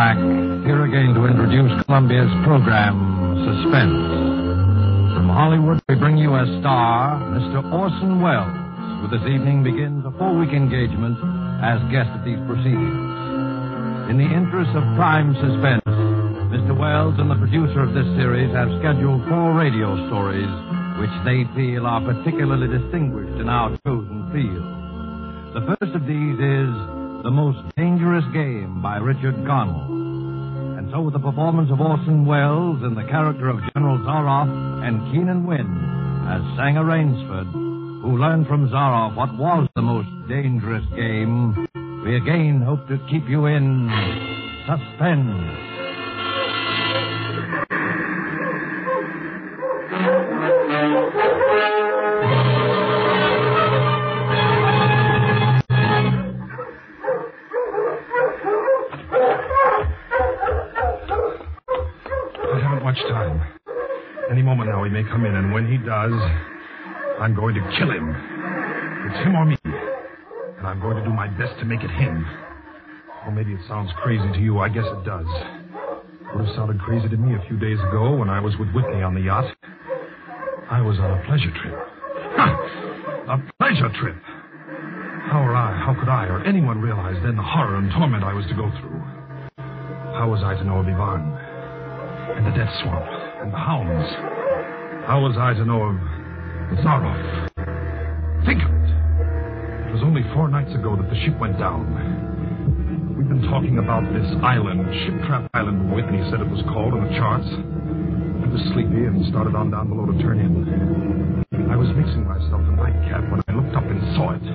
Black, here again to introduce Columbia's program, Suspense. From Hollywood, we bring you a star, Mr. Orson Welles, who this evening begins a four-week engagement as guest at these proceedings. In the interest of prime suspense, Mr. Welles and the producer of this series have scheduled four radio stories which they feel are particularly distinguished in our chosen field. The first of these is The Most Dangerous Game by Richard Connell. And so with the performance of Orson Welles in the character of General Zaroff and Keenan Wynn as Sanger Rainsford, who learned from Zaroff what was the most dangerous game, we again hope to keep you in suspense. Haven't much time. Any moment now he may come in, and when he does, I'm going to kill him. It's him or me. And I'm going to do my best to make it him. Or maybe it sounds crazy to you. I guess it does. It Would have sounded crazy to me a few days ago when I was with Whitney on the yacht. I was on a pleasure trip. Ha! A pleasure trip. How or I, how could I or anyone realize then the horror and torment I was to go through? How was I to know of Ivan? And the Death Swamp, and the hounds. How was I to know of Zaroff? Think of it. It was only four nights ago that the ship went down. We've been talking about this island, Ship Trap Island, Whitney said it was called on the charts. I was sleepy and started on down below to turn in. I was mixing myself a nightcap when I looked up and saw it.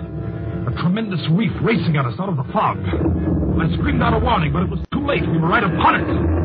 A tremendous reef racing at us out of the fog. I screamed out a warning, but it was too late. We were right upon it.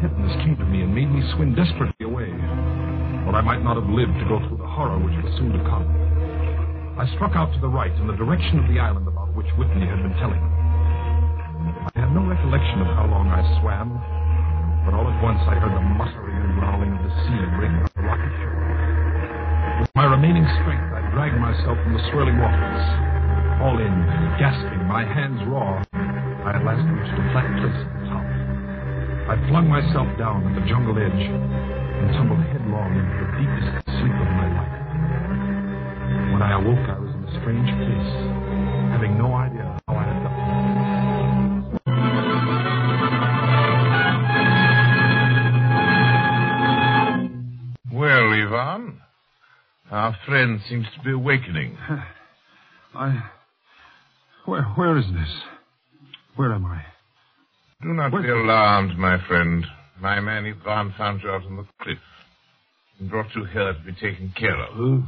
cool came to me and made me swim desperately away. or I might not have lived to go through the horror which was soon to come. I struck out to the right in the direction of the island about which Whitney had been telling me. I have no recollection of how long I swam, but all at once I heard the muttering and growling of the sea breaking on the rocky shore. With my remaining strength, I dragged myself from the swirling waters. All in, gasping, my hands raw, I at last reached a flat place. I flung myself down at the jungle edge and tumbled headlong into the deepest sleep of my life. When I awoke, I was in a strange place, having no idea how I had got there. Well, Ivan, our friend seems to be awakening. I. Where, where is this? Where am I? Do not be alarmed, my friend. My man Ivan found you out on the cliff and brought you here to be taken care of. Oh,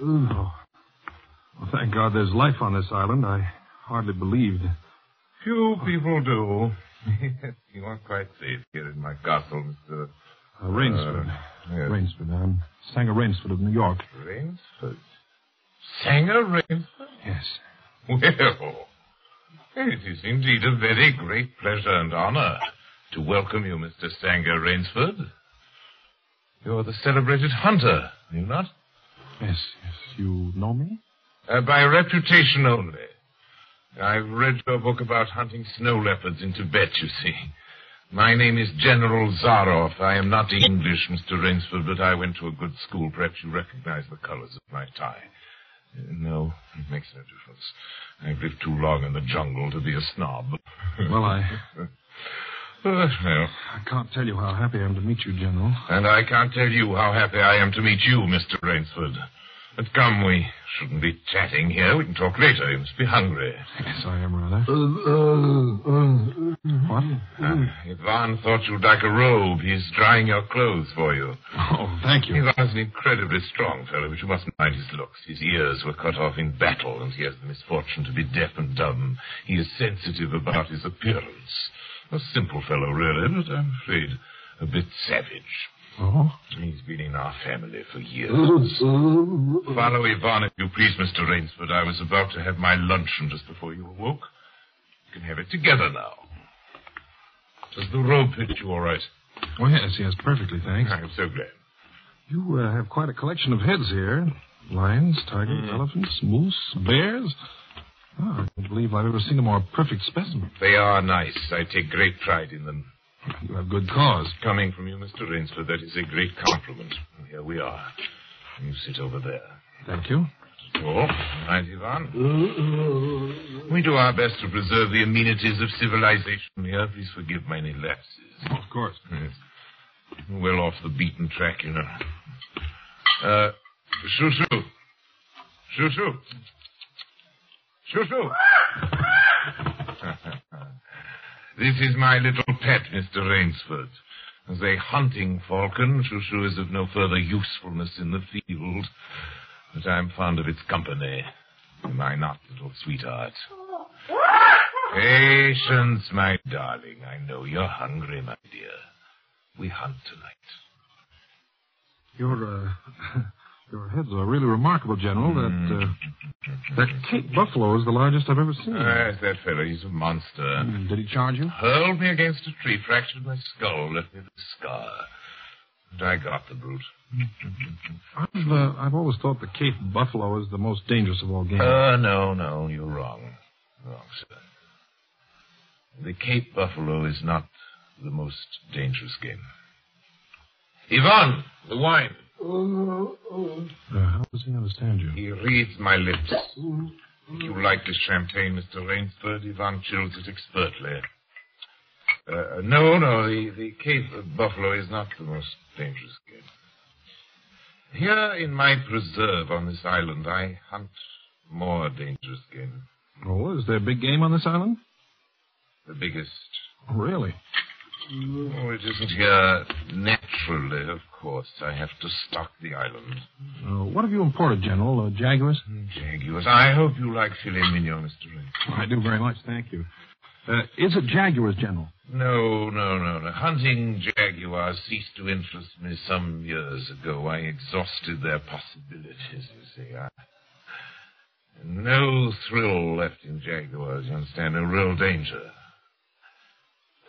well, thank God there's life on this island. I hardly believed. Few people do. you are quite safe here in my castle, Mr. Uh, Rainsford. Yes. Rainsford. I'm Sanger Rainsford of New York. Rainsford. Sanger Rainsford? Yes. Well, it is indeed a very great pleasure and honor to welcome you, Mr. Stanger Rainsford. You're the celebrated hunter, are you not? Yes, yes. You know me? Uh, by reputation only. I've read your book about hunting snow leopards in Tibet, you see. My name is General Zaroff. I am not English, Mr. Rainsford, but I went to a good school. Perhaps you recognize the colors of my tie. No, it makes no difference. I've lived too long in the jungle to be a snob. Well, I, Uh, well, I can't tell you how happy I am to meet you, General. and I can't tell you how happy I am to meet you, Mr. Rainsford. But come, we shouldn't be chatting here. We can talk later. You must be hungry. Yes, I am rather. Uh, uh, uh, what? Uh, Ivan thought you'd like a robe. He's drying your clothes for you. Oh, thank you. Ivan's an incredibly strong fellow, but you mustn't mind his looks. His ears were cut off in battle, and he has the misfortune to be deaf and dumb. He is sensitive about his appearance. A simple fellow, really, but I'm afraid a bit savage. Oh? He's been in our family for years. Follow Ivan, if you please, Mr. Rainsford. I was about to have my luncheon just before you awoke. We can have it together now. Does the robe fit you all right? Oh, yes, yes, perfectly, thanks. I'm so glad. You uh, have quite a collection of heads here. Lions, tigers, elephants, moose, bears. Oh, I don't believe I've ever seen a more perfect specimen. They are nice. I take great pride in them. You have good cause. Coming from you, Mr. Rainsford, that is a great compliment. Here we are. You sit over there. Thank you. Oh, right, Ivan. We do our best to preserve the amenities of civilization here. Please forgive my lapses. of course. Yes. Well off the beaten track, you know. Uh, shoo shoo. Shoo shoo. Shoo shoo. This is my little pet, Mr. Rainsford. As a hunting falcon, Shoo is of no further usefulness in the field. But I'm fond of its company. Am I not, little sweetheart? Patience, my darling. I know you're hungry, my dear. We hunt tonight. Your, uh, your heads are really remarkable, General. That, uh, that Cape Buffalo is the largest I've ever seen. Ah, it's that fellow. He's a monster. Mm, Did he charge you? Hurled me against a tree, fractured my skull, left me with a scar. And I got the brute. I've, uh, I've always thought the Cape Buffalo is the most dangerous of all game. Uh, no, no, you're wrong. Wrong, sir. The Cape Buffalo is not the most dangerous game. Ivan, the wine. Uh, how does he understand you? He reads my lips. You like this champagne, Mr. Rainsford? Ivan chills it expertly. Uh, no, no, the, the Cape of Buffalo is not the most dangerous game. Here in my preserve on this island, I hunt more dangerous game. Oh, is there big game on this island? The biggest. Really? Oh, it isn't here naturally, of course. I have to stock the island. Uh, what have you imported, General? Uh, jaguars? Jaguars. I hope you like filet mignon, Mr. Rainsford. I do very much, thank you. Uh, is it jaguars, General? No, no, no, no. Hunting jaguars ceased to interest me some years ago. I exhausted their possibilities, you see. I... No thrill left in jaguars, you understand? No real danger.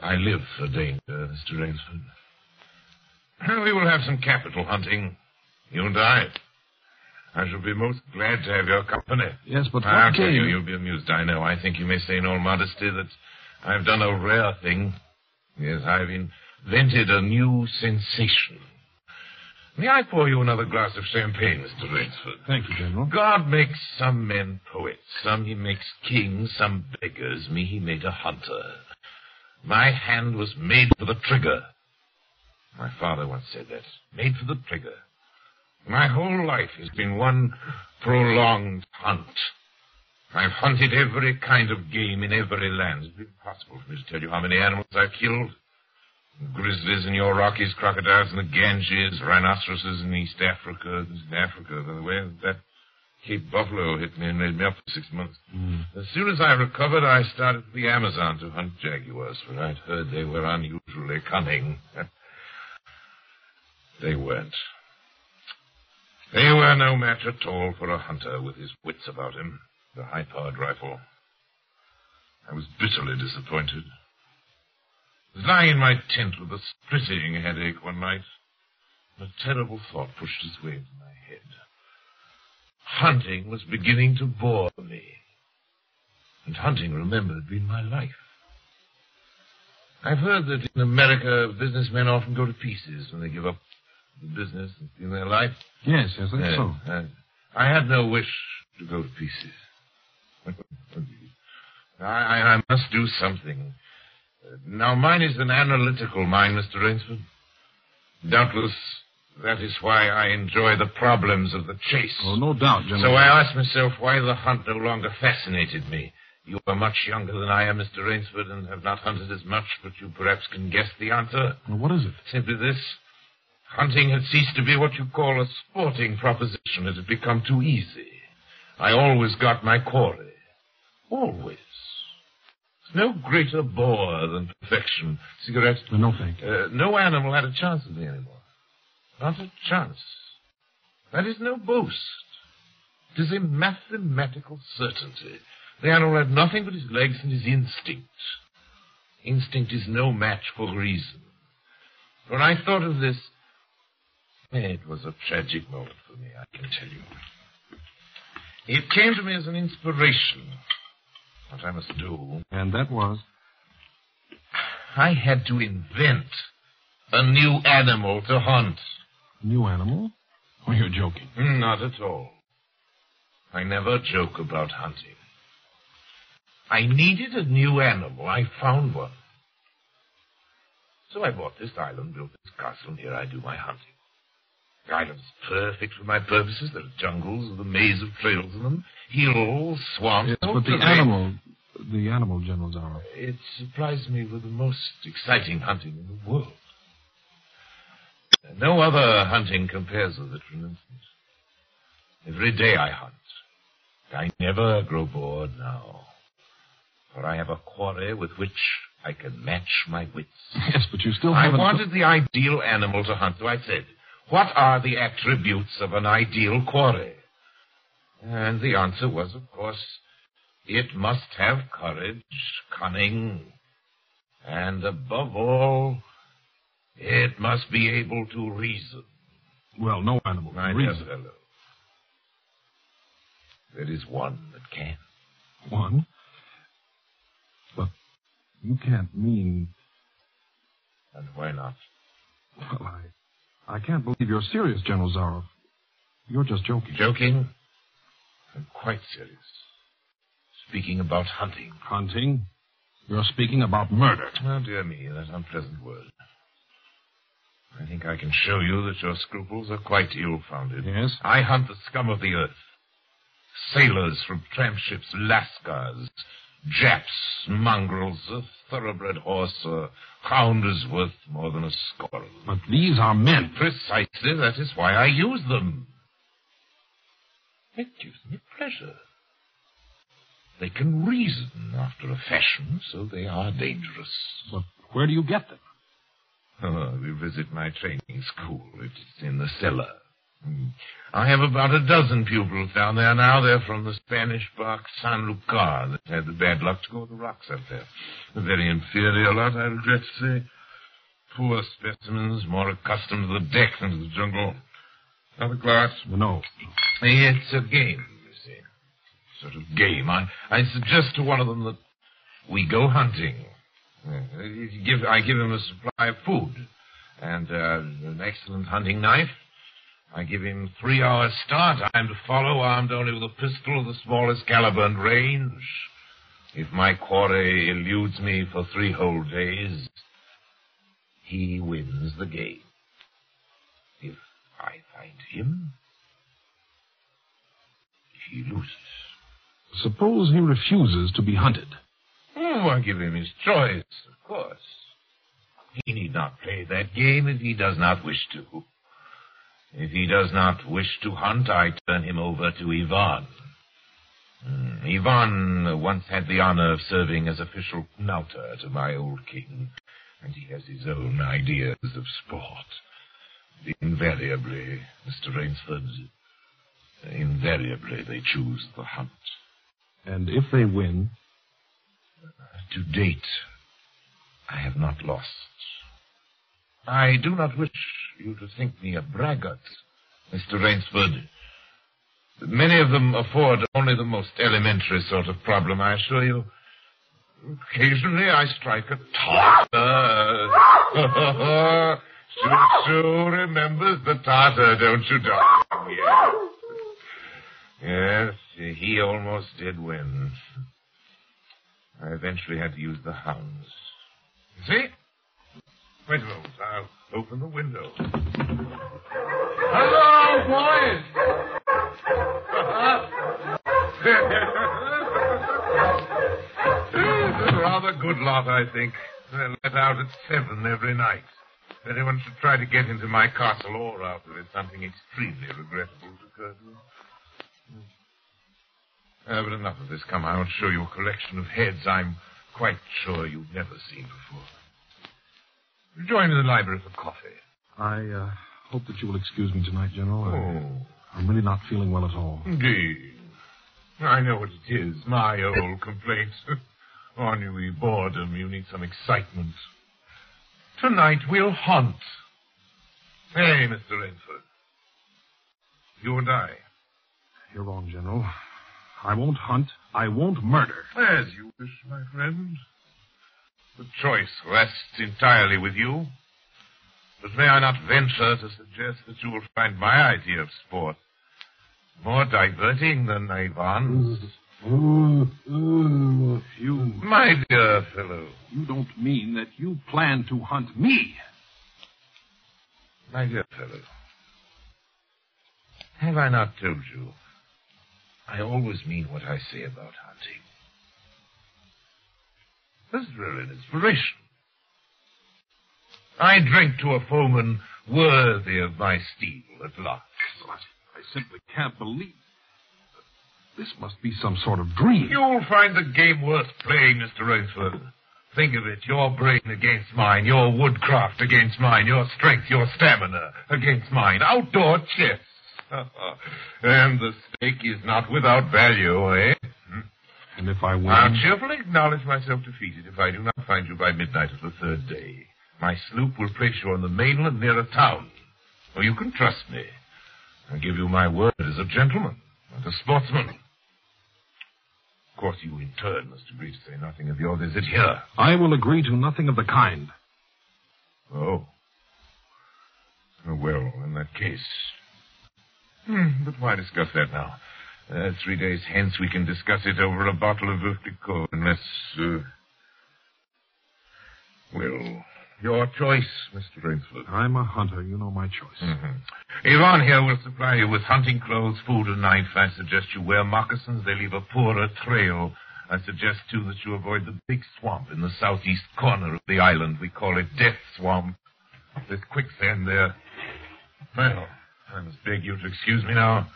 I live for danger, Mr. Rainsford. We will have some capital hunting, you and I. I shall be most glad to have your company. Yes, but I'll tell you, you'll be amused, I know. I think you may say in all modesty that I've done a rare thing. Yes, I've invented a new sensation. May I pour you another glass of champagne, Mr. Rainsford? Thank you, General. God makes some men poets, some he makes kings, some beggars. Me he made a hunter. My hand was made for the trigger. My father once said that. Made for the trigger. My whole life has been one prolonged hunt. I've hunted every kind of game in every land. It's impossible for me to tell you how many animals I've killed. Grizzlies in your Rockies, crocodiles in the Ganges, rhinoceroses in East Africa. East Africa, by the way, that Cape Buffalo hit me and made me up for six months. Hmm. As soon as I recovered, I started for the Amazon to hunt jaguars, for I'd heard they were unusually cunning. They weren't. They were no match at all for a hunter with his wits about him, the high-powered rifle. I was bitterly disappointed. I was lying in my tent with a splitting headache one night. and A terrible thought pushed its way into my head. Hunting was beginning to bore me. And hunting, remember, had been my life. I've heard that in America, businessmen often go to pieces when they give up the business in their life. Yes, yes, that's Uh, so. uh, I had no wish to go to pieces. I, I, I must do something. Uh, Now, mine is an analytical mind, Mr. Rainsford. Doubtless, that is why I enjoy the problems of the chase. Oh, no doubt, General. So I asked myself why the hunt no longer fascinated me. You are much younger than I am, Mr. Rainsford, and have not hunted as much, but you perhaps can guess the answer. Well, what is it? Simply this. Hunting had ceased to be what you call a sporting proposition. It had become too easy. I always got my quarry. Always. There's no greater bore than perfection. Cigarette? Uh, no, thank you. Uh, no animal had a chance with me anymore. Not a chance. That is no boast. It is a mathematical certainty. The animal had nothing but his legs and his instinct. Instinct is no match for reason. When I thought of this, it was a tragic moment for me, I can tell you. It came to me as an inspiration. What I must do. And that was? I had to invent a new animal to hunt. New animal? Oh, you're joking. Mm, not at all. I never joke about hunting. I needed a new animal. I found one. So I bought this island, built this castle, and here I do my hunting. The island's perfect for my purposes. There are jungles with a maze of trails in them, hills, swamps. Yes, but the animal, the animal, General Zara. It supplies me with the most exciting hunting in the world. No other hunting compares with it, for instance. Every day I hunt. I never grow bored now. For I have a quarry with which I can match my wits. Yes, but you still I haven't... I wanted the ideal animal to hunt, so I said, what are the attributes of an ideal quarry? And the answer was, of course, it must have courage, cunning, and above all, it must be able to reason. Well, no animal. Can reason. fellow, there is one that can. One. But you can't mean... And why not? Well, I... I can't believe you're serious, General Zaroff. You're just joking. Joking? I'm quite serious. Speaking about hunting. Hunting? You're speaking about murder. Oh, dear me, that unpleasant word. I think I can show you that your scruples are quite ill-founded. Yes? I hunt the scum of the earth. Sailors from tramp ships, lascars, Japs, mongrels, a thoroughbred horse, a hound is worth more than a squirrel. But these are men. Precisely, that is why I use them. It gives me pleasure. They can reason after a fashion, so they are dangerous. But where do you get them? Oh, we visit my training school. It's in the cellar. Hmm. I have about a dozen pupils down there now. They're from the Spanish bark San Lucar that had the bad luck to go to the rocks up there. A very inferior lot, I regret to say. Poor specimens, more accustomed to the deck than to the jungle. Another glass? No. It's a game, you see. Sort of game. I, I suggest to one of them that we go hunting. Uh, give, I give him a supply of food and uh, an excellent hunting knife. I give him three hours start. I am to follow, armed only with a pistol of the smallest caliber and range. If my quarry eludes me for three whole days, he wins the game. If I find him, he loses. Suppose he refuses to be hunted. Oh, I give him his choice, of course. He need not play that game if he does not wish to. If he does not wish to hunt, I turn him over to Ivan. Hmm, Ivan once had the honor of serving as official knouter to my old king, and he has his own ideas of sport. Invariably, Mr. Rainsford. Invariably, they choose the hunt. And if they win, To date, I have not lost. I do not wish you to think me a braggart, Mr. Rainsford. Many of them afford only the most elementary sort of problem, I assure you. Occasionally I strike a Tartar. Choo-choo remembers the Tartar, don't you, darling? Yes. Yes, he almost did win. I eventually had to use the hounds. See? Wait a moment. I'll open the window. Hello, boys! it's a rather good lot, I think. They're let out at seven every night. If anyone should try to get into my castle or out of it, something extremely regrettable would occur to them. Uh, but enough of this. Come, I'll show you a collection of heads I'm quite sure you've never seen before. Join me in the library for coffee. I uh, hope that you will excuse me tonight, General. I- Oh, I'm really not feeling well at all. indeed. I know what it is. My old complaint. Ennui, boredom. You need some excitement. Tonight we'll hunt. Hey, Mr. Rainsford. You and I. You're wrong, General. I won't hunt. I won't murder. As you wish, my friend. The choice rests entirely with you. But may I not venture to suggest that you will find my idea of sport more diverting than Ivan's? You, My dear fellow, you don't mean that you plan to hunt me. my dear fellow, have I not told you? I always mean what I say about hunting. This is really an inspiration. I drink to a foeman worthy of my steel at last. I simply can't believe. This must be some sort of dream. You'll find the game worth playing, Mr. Rainsford. Think of it, your brain against mine, your woodcraft against mine, your strength, your stamina against mine. Outdoor chess. and the stake is not without value, eh? And if I win, I'll cheerfully acknowledge myself defeated if I do not find you by midnight of the third day. My sloop will place you on the mainland near a town. Oh, you can trust me. I give you my word as a gentleman and a sportsman. Of course, you in turn must agree to say nothing of your visit here. I will agree to nothing of the kind. Oh. Oh, Well, in that case. Hmm, but why discuss that now? Uh, three days hence we can discuss it over a bottle of Clicquot, unless, uh... Well, your choice, Mr. Rainsford. I'm a hunter. You know my choice. Mm-hmm. Ivan here will supply you with hunting clothes, food, and knife. I suggest you wear moccasins. They leave a poorer trail. I suggest, too, that you avoid the big swamp in the southeast corner of the island. We call it Death Swamp. There's quicksand there. Well, I must beg you to excuse me now.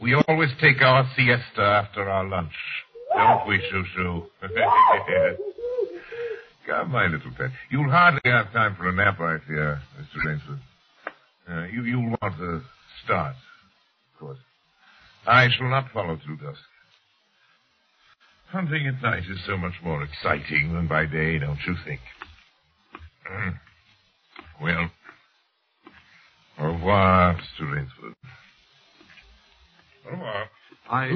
We always take our siesta after our lunch. Don't we, Shoo-Shoo? Come, my little pet. You'll hardly have time for a nap, I fear, Mr. Rainsford. Uh, you, you'll want to start, of course. I shall not follow through dusk. Hunting at night is so much more exciting than by day, don't you think? Well, au revoir, Mr. Rainsford. Au revoir. I.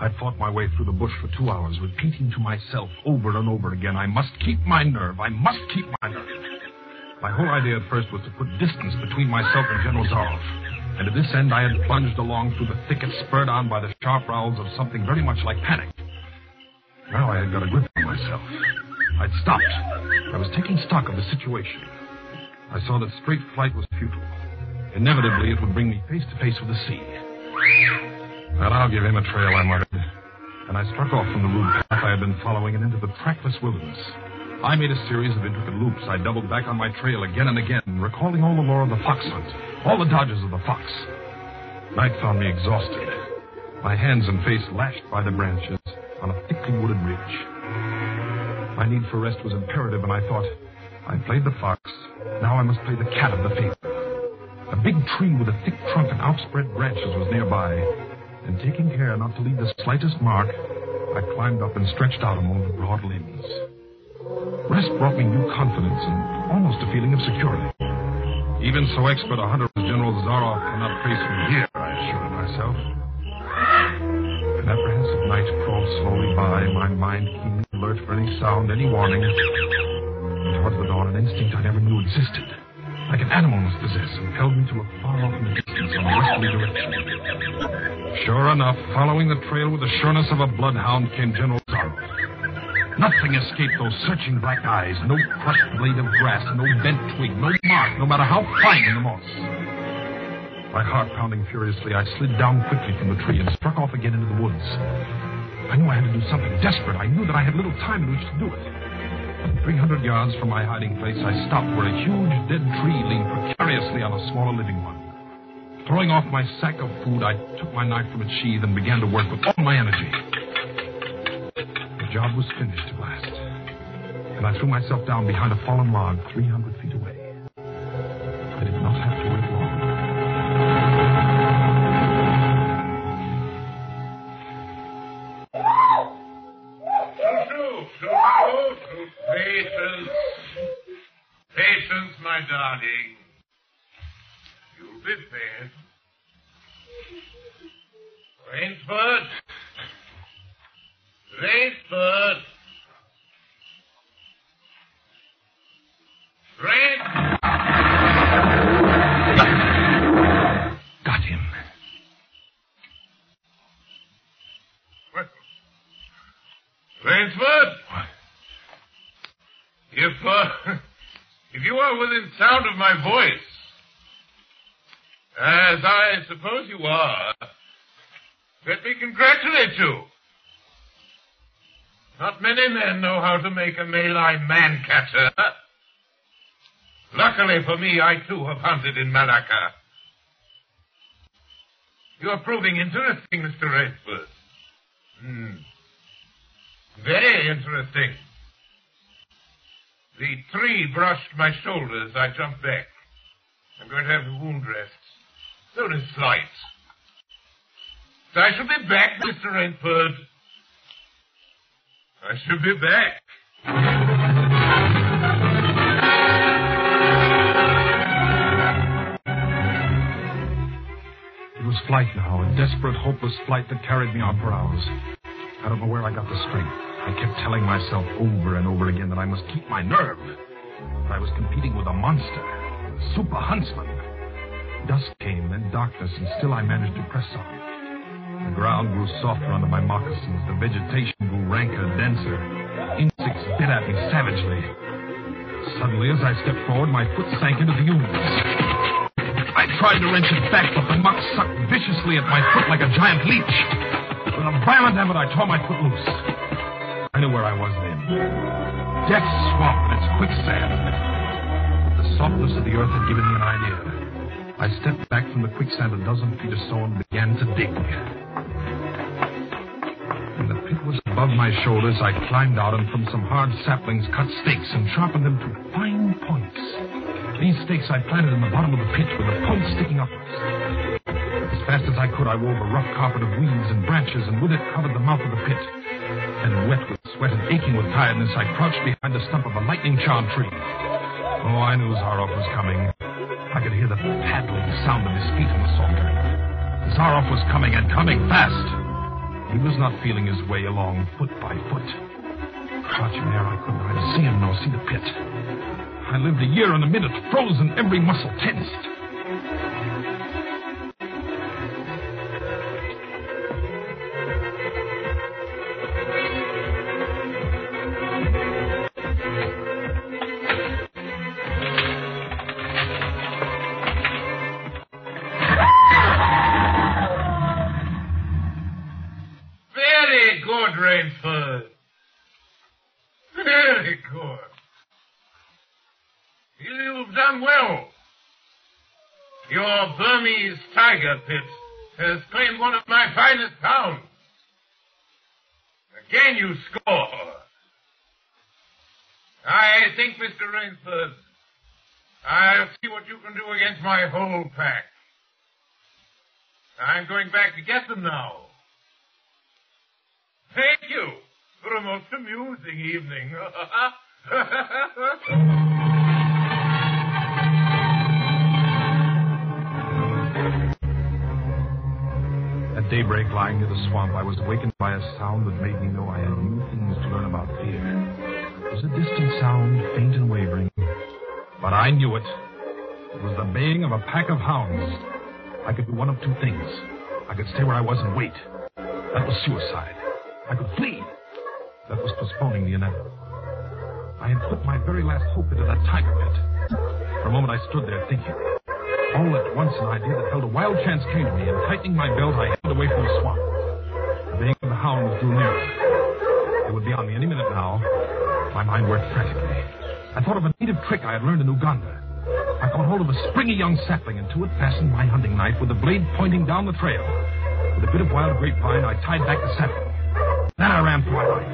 I fought my way through the bush for two hours, repeating to myself over and over again, I must keep my nerve. I must keep my nerve. My whole idea at first was to put distance between myself and General Zaroff. And to this end, I had plunged along through the thicket, spurred on by the sharp growls of something very much like panic. Now I had got a grip on myself. I'd stopped. I was taking stock of the situation. I saw that straight flight was futile. Inevitably, it would bring me face to face with the sea. Well, I'll give him a trail, I muttered. And I struck off from the rude path I had been following and into the trackless wilderness. I made a series of intricate loops. I doubled back on my trail again and again, recalling all the lore of the fox hunt, all the dodges of the fox. Night found me exhausted, my hands and face lashed by the branches on a thickly wooded ridge. My need for rest was imperative, and I thought, I played the fox. Now I must play the cat of the fable. A big tree with a thick trunk and outspread branches was nearby, and taking care not to leave the slightest mark, I climbed up and stretched out among the broad limbs. Rest brought me new confidence and almost a feeling of security. Even so expert a hunter as General Zaroff cannot face me here, I assured myself. An apprehensive night crawled slowly by, my mind keenly alert for any sound, any warning. And towards the dawn, an instinct I never knew existed, like an animal must possess, impelled me to look far off in the distance in a westerly direction. Sure enough, following the trail with the sureness of a bloodhound came General Zaroff. Nothing escaped those searching black eyes. No crushed blade of grass, no bent twig, no mark, no matter how fine in the moss. My heart pounding furiously, I slid down quickly from the tree and struck off again into the woods. I knew I had to do something desperate. I knew that I had little time in which to do it. Three hundred yards from my hiding place, I stopped where a huge dead tree leaned precariously on a smaller living one. Throwing off my sack of food, I took my knife from its sheath and began to work with all my energy. The job was finished at last, and I threw myself down behind a fallen log 300 sound of my voice, as I suppose you are, let me congratulate you. Not many men know how to make a Malay man catcher. Luckily for me, I too have hunted in Malacca. You are proving interesting, Mr. Rainsford. Hmm. Very interesting. The tree brushed my shoulders. I jumped back. I'm going to have the wound dressed. Only slight. I shall be back, Mr. Rainsford. I shall be back. It was flight now, a desperate, hopeless flight that carried me on for hours. I don't know where I got the strength. I kept telling myself over and over again that I must keep my nerve. That I was competing with a monster, a super huntsman. Dusk came, then darkness, and still I managed to press on. The ground grew softer under my moccasins. The vegetation grew ranker, denser. Insects bit at me savagely. Suddenly, as I stepped forward, my foot sank into the ooze. I tried to wrench it back, but the muck sucked viciously at my foot like a giant leech. With a violent effort, I tore my foot loose. Knew where I was then. Death swamp and its quicksand. The softness of the earth had given me an idea. I stepped back from the quicksand a dozen feet or so and began to dig. When the pit was above my shoulders, I climbed out and from some hard saplings cut stakes and sharpened them to fine points. These stakes I planted in the bottom of the pit with the points sticking upwards. As fast as I could, I wove a rough carpet of weeds and branches and with it covered the mouth of the pit. And wet with sweat and aching with tiredness, I crouched behind the stump of a lightning charmed tree. Oh, I knew Zaroff was coming. I could hear the paddling sound of his feet in the salt dirt. Was coming and coming fast. He was not feeling his way along foot by foot. Crouching there, I could neither see him nor see the pit. I lived a year and a minute, frozen, every muscle tensed. You've done well. Your Burmese tiger pit has claimed one of my finest hounds. Again you score. I think, Mr. Rainsford, I'll see what you can do against my whole pack. I'm going back to get them now. Thank you for a most amusing evening. daybreak, lying near the swamp, I was awakened by a sound that made me know I had new things to learn about fear. It was a distant sound, faint and wavering. But I knew it. It was the baying of a pack of hounds. I could do one of two things. I could stay where I was and wait. That was suicide. I could flee. That was postponing the inevitable. I had put my very last hope into that tiger pit. For a moment I stood there thinking. All at once an idea that held a wild chance came to me, and tightening my belt, I held away from the swamp. The baying of the hounds drew nearer. They would be on me any minute now. My mind worked frantically. I thought of a native trick I had learned in Uganda. I caught hold of a springy young sapling, and to it fastened my hunting knife with the blade pointing down the trail. With a bit of wild grapevine, I tied back the sapling. Then I ran for my life.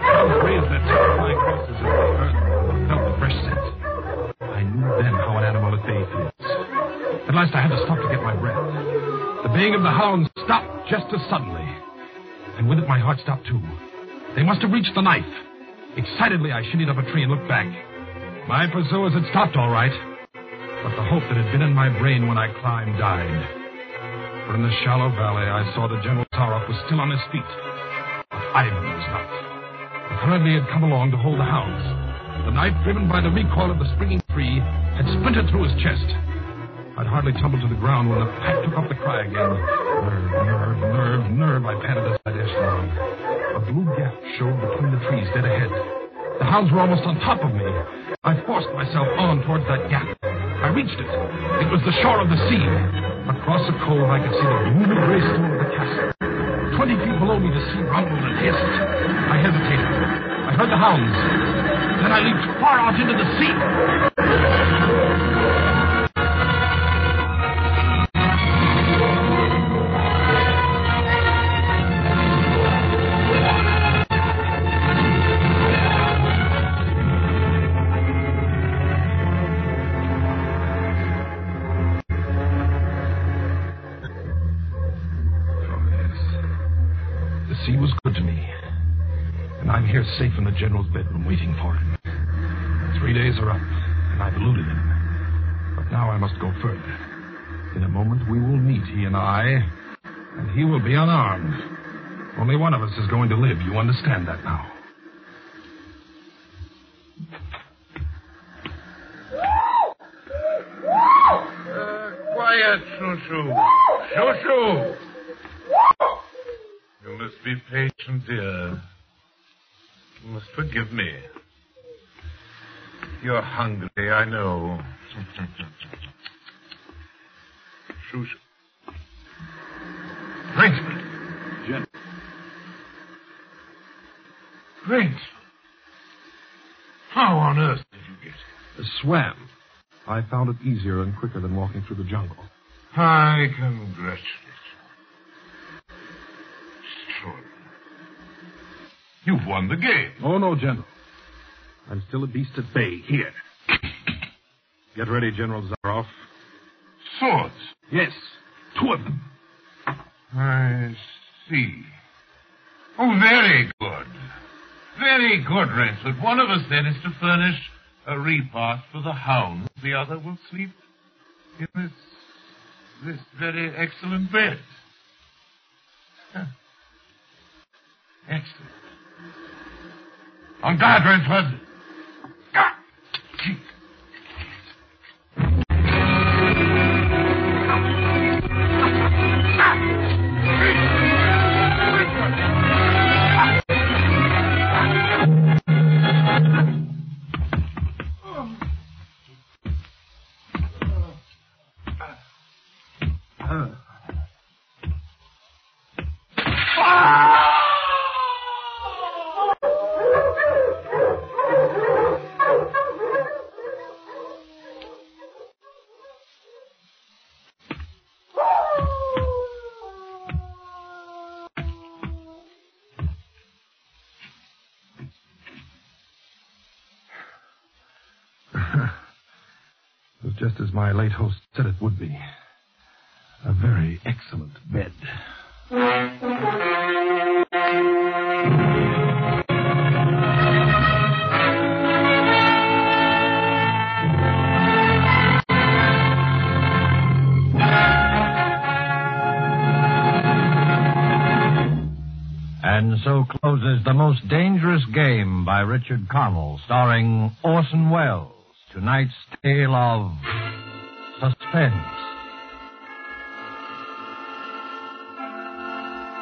Hounds raised their terrifying last I had to stop to get my breath. The baying of the hounds stopped just as suddenly. And with it my heart stopped too. They must have reached the knife. Excitedly I shinnied up a tree and looked back. My pursuers had stopped all right. But the hope that had been in my brain when I climbed died. For in the shallow valley I saw that General Zaroff was still on his feet. But Ivan was not. Apparently he had come along to hold the hounds. The knife, driven by the recoil of the springing tree, had splintered through his chest. I'd hardly tumbled to the ground when the pack took up the cry again. Nerve, nerve, nerve, nerve, I panted as I dashed along. A blue gap showed between the trees dead ahead. The hounds were almost on top of me. I forced myself on towards that gap. I reached it. It was the shore of the sea. Across the cove, I could see the gloomy gray stone of the castle. Twenty feet below me, the sea rumbled and hissed. I hesitated. I heard the hounds. Then I leaped far out into the sea. General's bedroom waiting for him. Three days are up, and I've eluded him. But now I must go further. In a moment we will meet, he and I, and he will be unarmed. Only one of us is going to live. You understand that now. Quiet, Shushu. Shushu! You must be patient, dear. You must forgive me. You're hungry, I know. Shushu. Rainsford. Jen. Rainsford. How on earth did you get a Swam. I found it easier and quicker than walking through the jungle. I congratulate you. Extraordinary. You've won the game. Oh, no, General. I'm still a beast at bay. Here. Get ready, General Zaroff. Swords. Yes, two of them. I see. Oh, very good. Very good, Rainsford. One of us then is to furnish a repast for the hounds. The other will sleep in this this very excellent bed. Huh. Excellent. On guard, Rainsford. Just as my late host said it would be. A very excellent bed. And so closes The Most Dangerous Game by Richard Connell, starring Orson Welles. Tonight's tale of suspense.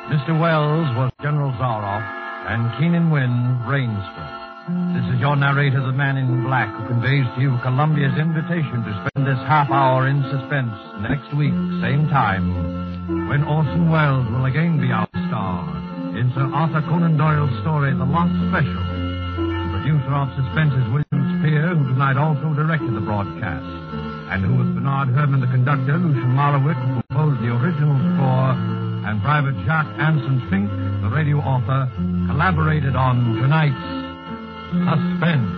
Mr. Welles was General Zaroff, and Keenan Wynn, Rainsford. This is your narrator, the man in black, who conveys to you Columbia's invitation to spend this half hour in suspense next week, same time, when Orson Welles will again be our star in Sir Arthur Conan Doyle's story, The Lost Special. The producer of Suspense is William Who tonight also directed the broadcast, and who, with Bernard Herrmann, the conductor, Lucien Moraweck, who composed the original score, and Private Jacques Anson Fink, the radio author, collaborated on tonight's Suspense.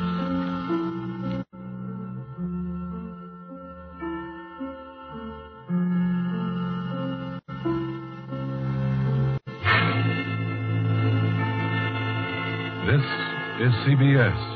This is CBS,